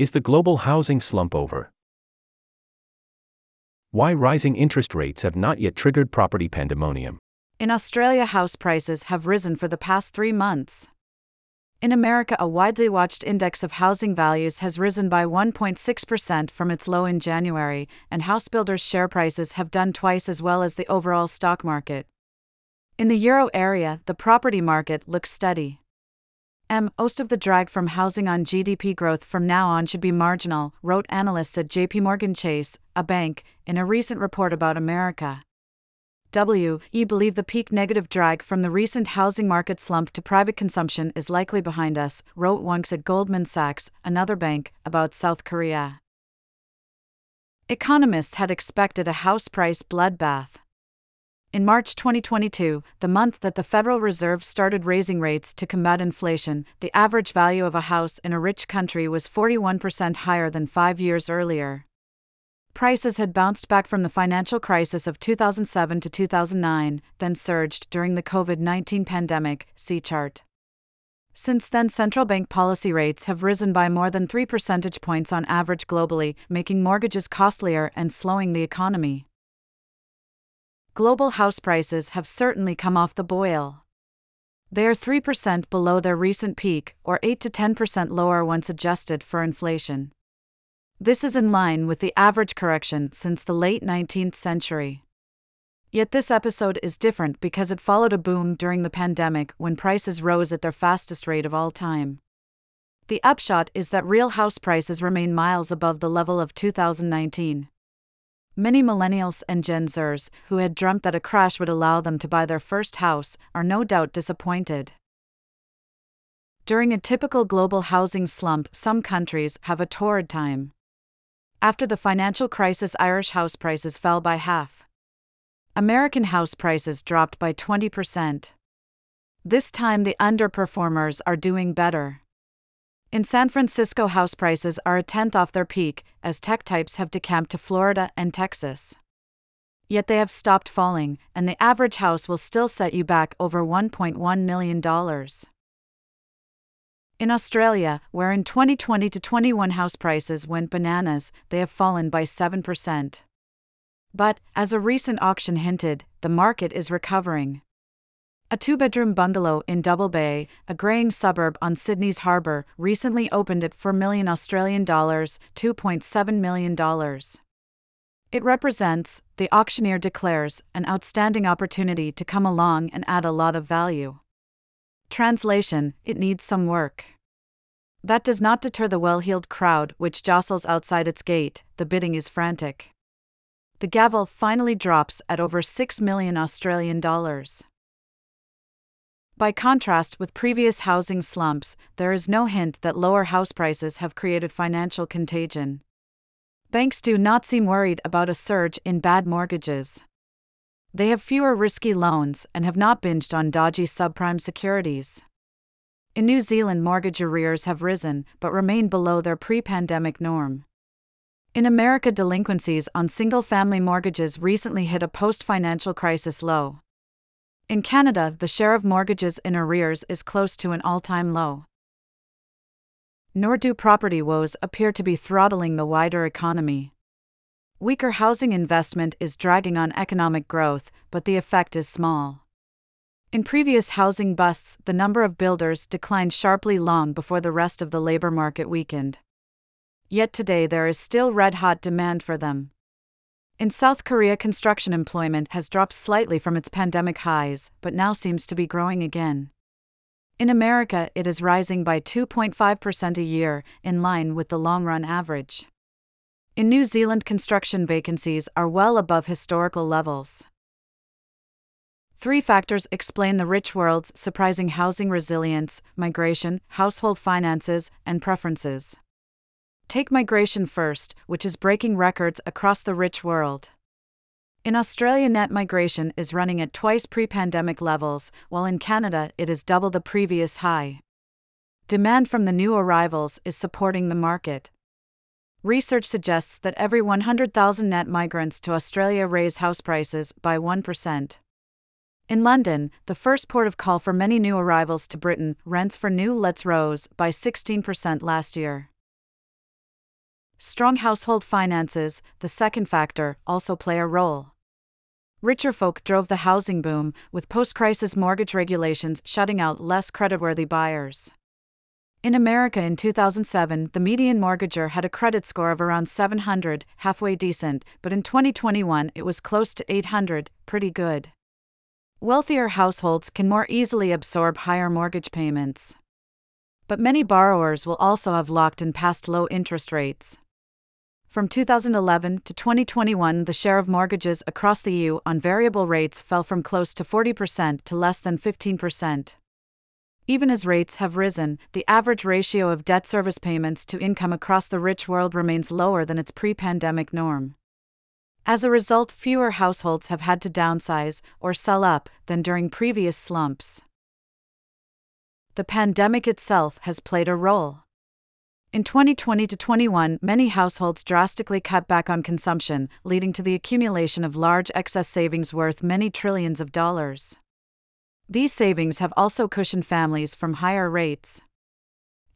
Is the global housing slump over? Why rising interest rates have not yet triggered property pandemonium. In Australia, house prices have risen for the past three months. In America, a widely watched index of housing values has risen by 1.6% from its low in January, and house builders' share prices have done twice as well as the overall stock market. In the euro area, the property market looks steady. M. Most of the drag from housing on GDP growth from now on should be marginal, wrote analysts at JP Morgan Chase, a bank, in a recent report about America. W. You believe the peak negative drag from the recent housing market slump to private consumption is likely behind us, wrote Wonks at Goldman Sachs, another bank, about South Korea. Economists had expected a house price bloodbath. In March 2022, the month that the Federal Reserve started raising rates to combat inflation, the average value of a house in a rich country was 41% higher than five years earlier. Prices had bounced back from the financial crisis of 2007 to 2009, then surged during the COVID 19 pandemic. See chart. Since then, central bank policy rates have risen by more than 3 percentage points on average globally, making mortgages costlier and slowing the economy. Global house prices have certainly come off the boil. They are 3% below their recent peak, or 8 to 10% lower once adjusted for inflation. This is in line with the average correction since the late 19th century. Yet this episode is different because it followed a boom during the pandemic when prices rose at their fastest rate of all time. The upshot is that real house prices remain miles above the level of 2019. Many millennials and Gen Zers, who had dreamt that a crash would allow them to buy their first house, are no doubt disappointed. During a typical global housing slump, some countries have a torrid time. After the financial crisis, Irish house prices fell by half. American house prices dropped by 20%. This time, the underperformers are doing better. In San Francisco, house prices are a tenth off their peak, as tech types have decamped to Florida and Texas. Yet they have stopped falling, and the average house will still set you back over $1.1 million. In Australia, where in 2020 to 21 house prices went bananas, they have fallen by 7%. But, as a recent auction hinted, the market is recovering. A two bedroom bungalow in Double Bay, a greying suburb on Sydney's harbour, recently opened at 4 million Australian dollars, $2.7 million. It represents, the auctioneer declares, an outstanding opportunity to come along and add a lot of value. Translation It needs some work. That does not deter the well heeled crowd which jostles outside its gate, the bidding is frantic. The gavel finally drops at over 6 million Australian dollars. By contrast with previous housing slumps, there is no hint that lower house prices have created financial contagion. Banks do not seem worried about a surge in bad mortgages. They have fewer risky loans and have not binged on dodgy subprime securities. In New Zealand, mortgage arrears have risen but remain below their pre pandemic norm. In America, delinquencies on single family mortgages recently hit a post financial crisis low. In Canada, the share of mortgages in arrears is close to an all time low. Nor do property woes appear to be throttling the wider economy. Weaker housing investment is dragging on economic growth, but the effect is small. In previous housing busts, the number of builders declined sharply long before the rest of the labor market weakened. Yet today there is still red hot demand for them. In South Korea, construction employment has dropped slightly from its pandemic highs, but now seems to be growing again. In America, it is rising by 2.5% a year, in line with the long run average. In New Zealand, construction vacancies are well above historical levels. Three factors explain the rich world's surprising housing resilience migration, household finances, and preferences. Take migration first, which is breaking records across the rich world. In Australia, net migration is running at twice pre pandemic levels, while in Canada, it is double the previous high. Demand from the new arrivals is supporting the market. Research suggests that every 100,000 net migrants to Australia raise house prices by 1%. In London, the first port of call for many new arrivals to Britain, rents for new lets rose by 16% last year. Strong household finances, the second factor, also play a role. Richer folk drove the housing boom, with post crisis mortgage regulations shutting out less creditworthy buyers. In America in 2007, the median mortgager had a credit score of around 700, halfway decent, but in 2021 it was close to 800, pretty good. Wealthier households can more easily absorb higher mortgage payments. But many borrowers will also have locked in past low interest rates. From 2011 to 2021, the share of mortgages across the EU on variable rates fell from close to 40% to less than 15%. Even as rates have risen, the average ratio of debt service payments to income across the rich world remains lower than its pre pandemic norm. As a result, fewer households have had to downsize or sell up than during previous slumps. The pandemic itself has played a role. In 2020 to 21, many households drastically cut back on consumption, leading to the accumulation of large excess savings worth many trillions of dollars. These savings have also cushioned families from higher rates.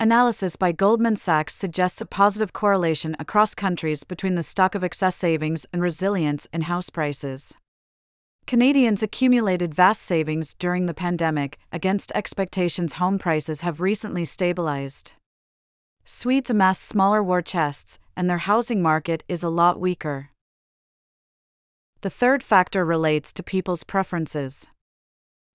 Analysis by Goldman Sachs suggests a positive correlation across countries between the stock of excess savings and resilience in house prices. Canadians accumulated vast savings during the pandemic, against expectations, home prices have recently stabilized. Swedes amass smaller war chests, and their housing market is a lot weaker. The third factor relates to people's preferences.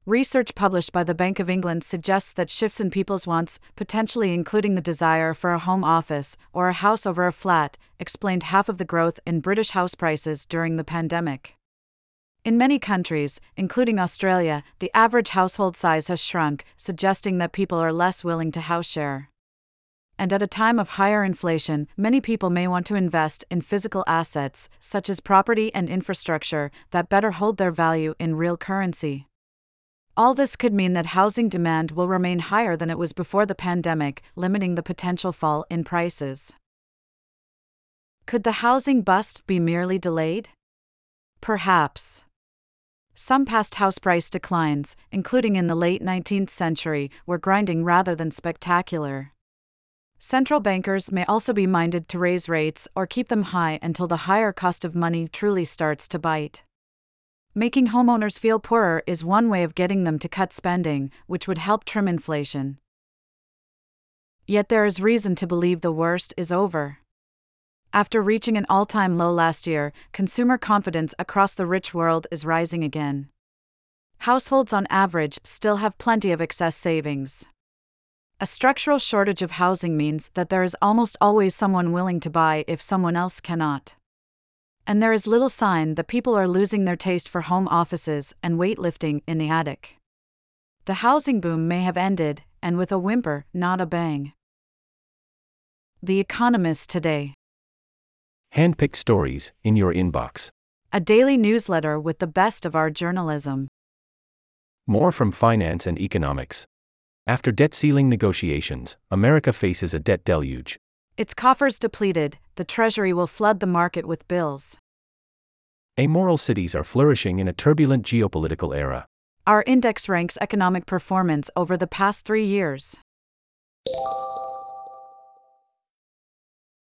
Research published by the Bank of England suggests that shifts in people's wants, potentially including the desire for a home office or a house over a flat, explained half of the growth in British house prices during the pandemic. In many countries, including Australia, the average household size has shrunk, suggesting that people are less willing to house share and at a time of higher inflation, many people may want to invest in physical assets, such as property and infrastructure, that better hold their value in real currency. All this could mean that housing demand will remain higher than it was before the pandemic, limiting the potential fall in prices. Could the housing bust be merely delayed? Perhaps. Some past house price declines, including in the late 19th century, were grinding rather than spectacular. Central bankers may also be minded to raise rates or keep them high until the higher cost of money truly starts to bite. Making homeowners feel poorer is one way of getting them to cut spending, which would help trim inflation. Yet there is reason to believe the worst is over. After reaching an all time low last year, consumer confidence across the rich world is rising again. Households on average still have plenty of excess savings. A structural shortage of housing means that there is almost always someone willing to buy if someone else cannot. And there is little sign that people are losing their taste for home offices and weightlifting in the attic. The housing boom may have ended, and with a whimper, not a bang. The Economist Today. Handpicked stories in your inbox. A daily newsletter with the best of our journalism. More from finance and economics. After debt ceiling negotiations, America faces a debt deluge. Its coffers depleted, the Treasury will flood the market with bills. Amoral cities are flourishing in a turbulent geopolitical era. Our index ranks economic performance over the past three years.